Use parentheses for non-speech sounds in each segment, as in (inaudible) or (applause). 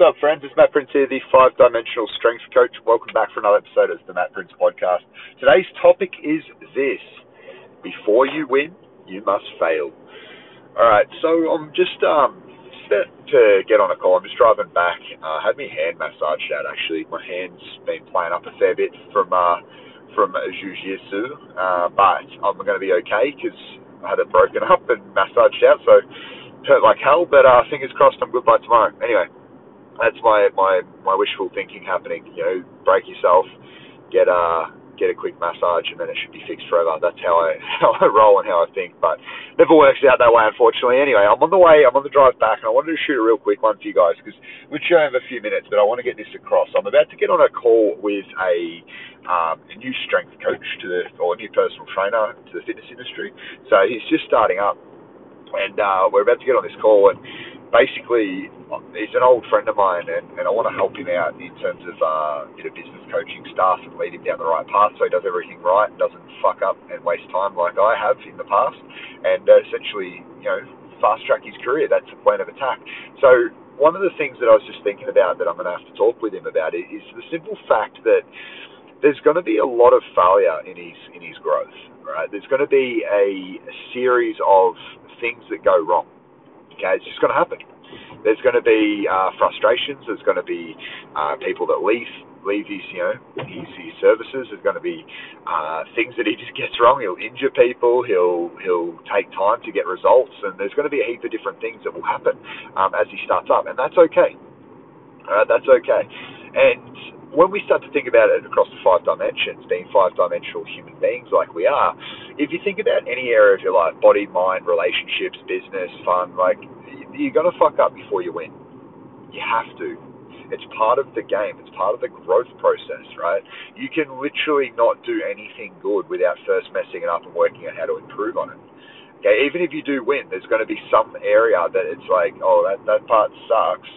What's up, friends? It's Matt Prince here, the five dimensional strength coach. Welcome back for another episode of the Matt Prince podcast. Today's topic is this Before you win, you must fail. Alright, so I'm just um, set to get on a call. I'm just driving back. I uh, had my hand massaged out actually. My hand's been playing up a fair bit from uh, from jiu-jitsu, uh, but I'm going to be okay because I had it broken (laughs) up and massaged out, so hurt like hell, but uh, fingers crossed I'm good by tomorrow. Anyway, that's my my my wishful thinking happening. You know, break yourself, get a get a quick massage, and then it should be fixed forever. That's how I (laughs) how I roll and how I think, but never works out that way, unfortunately. Anyway, I'm on the way. I'm on the drive back, and I wanted to shoot a real quick one for you guys because we should have a few minutes, but I want to get this across. I'm about to get on a call with a um, a new strength coach to the or a new personal trainer to the fitness industry. So he's just starting up, and uh, we're about to get on this call and basically, he's an old friend of mine, and, and I want to help him out in terms of uh, bit of business coaching stuff and lead him down the right path so he does everything right and doesn't fuck up and waste time like I have in the past, and uh, essentially, you know, fast track his career. That's the plan of attack. So one of the things that I was just thinking about that I'm going to have to talk with him about is the simple fact that there's going to be a lot of failure in his in his growth. Right? There's going to be a, a series of things that go wrong Okay, it's just going to happen. There's going to be uh, frustrations. There's going to be uh, people that leave leave his you know his, his services. There's going to be uh, things that he just gets wrong. He'll injure people. He'll he'll take time to get results, and there's going to be a heap of different things that will happen um, as he starts up, and that's okay. Uh, that's okay. And when we start to think about it across the five dimensions, being five dimensional human beings like we are, if you think about any area of your life, body, mind, relationships, business, fun, like you're gonna fuck up before you win. You have to. It's part of the game. It's part of the growth process, right? You can literally not do anything good without first messing it up and working out how to improve on it. Okay, even if you do win, there's going to be some area that it's like, oh, that that part sucks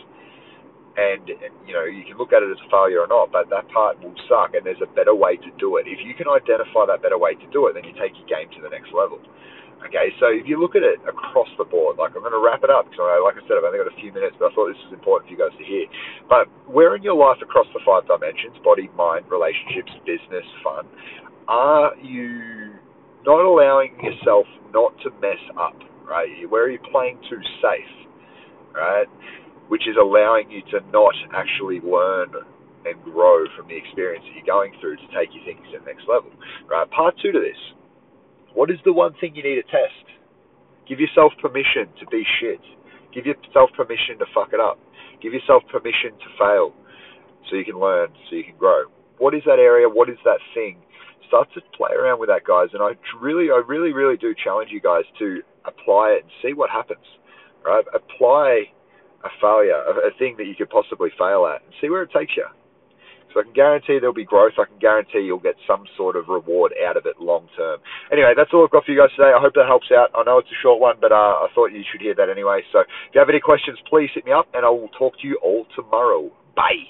and, you know you can look at it as a failure or not, but that part will suck, and there's a better way to do it. If you can identify that better way to do it, then you take your game to the next level. Okay, so if you look at it across the board, like I'm going to wrap it up because, like I said, I've only got a few minutes, but I thought this was important for you guys to hear. But where in your life across the five dimensions body, mind, relationships, business, fun are you not allowing yourself not to mess up, right? Where are you playing too safe, right? Which is allowing you to not actually learn and grow from the experience that you're going through to take your things to the next level. Right. Part two to this. What is the one thing you need to test? Give yourself permission to be shit. Give yourself permission to fuck it up. Give yourself permission to fail so you can learn, so you can grow. What is that area? What is that thing? Start to play around with that, guys. And I really, I really, really do challenge you guys to apply it and see what happens. Right? Apply a failure, a, a thing that you could possibly fail at, and see where it takes you. So I can guarantee there'll be growth. I can guarantee you'll get some sort of reward out of it long term. Anyway, that's all I've got for you guys today. I hope that helps out. I know it's a short one, but uh, I thought you should hear that anyway. So if you have any questions, please hit me up, and I will talk to you all tomorrow. Bye.